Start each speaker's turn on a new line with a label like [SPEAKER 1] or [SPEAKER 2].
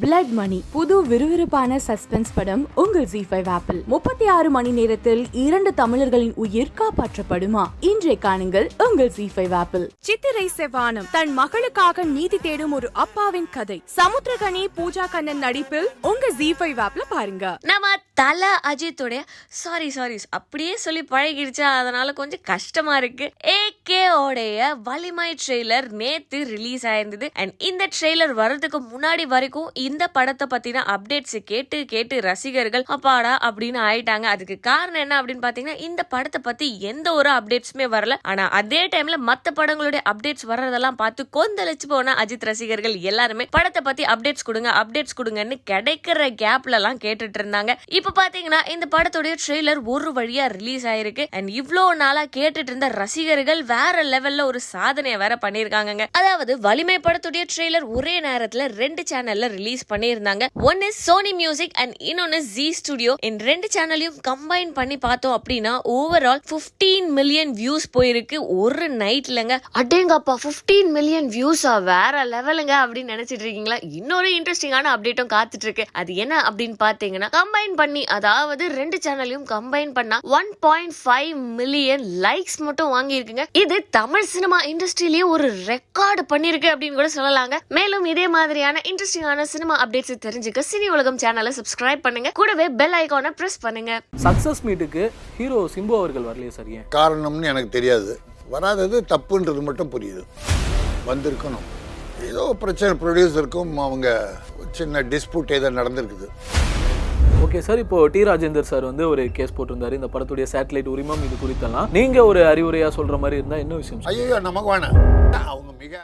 [SPEAKER 1] Blood மணி புது விறுவிறுப்பான suspense படம் உங்கள் ஜி ஃபைவ் ஆப்பிள் முப்பத்தி ஆறு மணி நேரத்தில் இரண்டு தமிழர்களின் உயிர் காப்பாற்றப்படுமா? இன்றை காணுங்கள் உங்கள் ஜி ஃபைவ் ஆப்பிள்
[SPEAKER 2] சித்திரை செவ்வானம் தன் மகளுக்காக நீதி தேடும் ஒரு அப்பாவின் கதை. சமுத்திரகனி பூஜா கண்ணன் நடிப்பில் உங்க ஜி ஃபைவ் ஆப்ல பாருங்க.
[SPEAKER 3] நம்ம தல அஜித்துடைய சாரி சாரி அப்படியே சொல்லி பழகிடுச்சா. அதனால கொஞ்சம் கஷ்டமா இருக்கு. ஏகே உடைய வலிமை ட்ரெய்லர் நேத்து ரிலீஸ் ஆயிருந்தது. அண்ட் இந்த ட்ரெய்லர் வர்றதுக்கு முன்னாடி வரைக்கும் இந்த படத்தை பத்தின அப்டேட்ஸ் கேட்டு கேட்டு ரசிகர்கள் அப்பாடா அப்படின்னு ஆயிட்டாங்க. அதுக்கு காரணம் என்ன அப்படின்னு பாத்தீங்கன்னா இந்த படத்தை பத்தி எந்த ஒரு அப்டேட்ஸுமே வரல. ஆனா அதே டைம்ல மத்த படங்களுடைய அப்டேட்ஸ் வர்றதெல்லாம் பார்த்து கொந்தளிச்சு போன அஜித் ரசிகர்கள் எல்லாருமே படத்தை பத்தி அப்டேட்ஸ் கொடுங்க அப்டேட்ஸ் கொடுங்கன்னு கிடைக்கிற கேப்ல எல்லாம் கேட்டுட்டு இருந்தாங்க. இப்ப பாத்தீங்கன்னா இந்த படத்துடைய ட்ரெய்லர் ஒரு வழியா ரிலீஸ் ஆயிருக்கு. அண்ட் இவ்வளோ நாளா கேட்டுட்டு இருந்த ரசிகர்கள் வேற லெவல்ல ஒரு சாதனையை வேற பண்ணிருக்காங்க அதாவது வலிமை படத்துடைய ட்ரெய்லர் ஒரே நேரத்துல ரெண்டு சேனல்ல ரிலீஸ் பண்ணியிருந்தாங்க. ஒன்னு சோனி மியூசிக் அண்ட் இன்னொன்னு ஜி ஸ்டுடியோ இந்த ரெண்டு சேனலையும் கம்பைன் பண்ணி பார்த்தோம் அப்படின்னா ஓவரால் 15 மில்லியன் வியூஸ் போயிருக்கு. ஒரு நைட்லங்க அடேங்கப்பா 15 மில்லியன் வியூஸா வேற லெவலுங்க அப்படின்னு நினைச்சிட்டு இருக்கீங்களா? இன்னொரு இன்ட்ரெஸ்டிங்கான அப்டேட்டும் காத்துட்டு இருக்கு. அது என்ன அப்படின்னு பாத்தீங்கன்னா கம்பைன் பண்ணி அதாவது ரெண்டு சேனலையும் கம்பைன் பண்ணா one point five million likes மட்டும் வாங்கி இருக்குங்க இது தமிழ் சினிமா இண்டஸ்ட்ரியிலேயே ஒரு ரெக்கார்டு பண்ணிருக்கு அப்படின்னு கூட சொல்லலாங்க. மேலும் இதே மாதிரியான இன்ட்ரெஸ்டிங்கான சினிமா அப்டேட்ஸ் தெரிஞ்சுக்க சினி உலகம் சேனலை சப்ஸ்கிரைப் பண்ணுங்க. கூடவே பெல் ஐகானை பிரஸ் பண்ணுங்க.
[SPEAKER 4] சக்ஸஸ் மீட்டுக்கு ஹீரோ சிம்பு அவர்கள் வரலையே சார் ஏன்?
[SPEAKER 5] காரணம்னு எனக்கு தெரியாது. வராதது தப்புன்றது மட்டும் புரியுது. வந்திருக்கணும். ஏதோ பிரச்சனை ப்ரொடியூசருக்கும் அவங்க சின்ன டிஸ்பியூட் ஏதோ நடந்திருக்குது.
[SPEAKER 4] ஓகே சார் இப்போ டி ராஜேந்தர் சார் வந்து ஒரு கேஸ் போட்டிருந்தாரு. இந்த படத்துடைய சேட்டலைட் உரிமம் இது குறித்தெல்லாம். நீங்க ஒரு அறிவுரையா சொல்ற மாதிரி இருந்தா என்ன விஷயம்
[SPEAKER 5] ஐயோ நமக்கு வேணாம். அவங்க மிக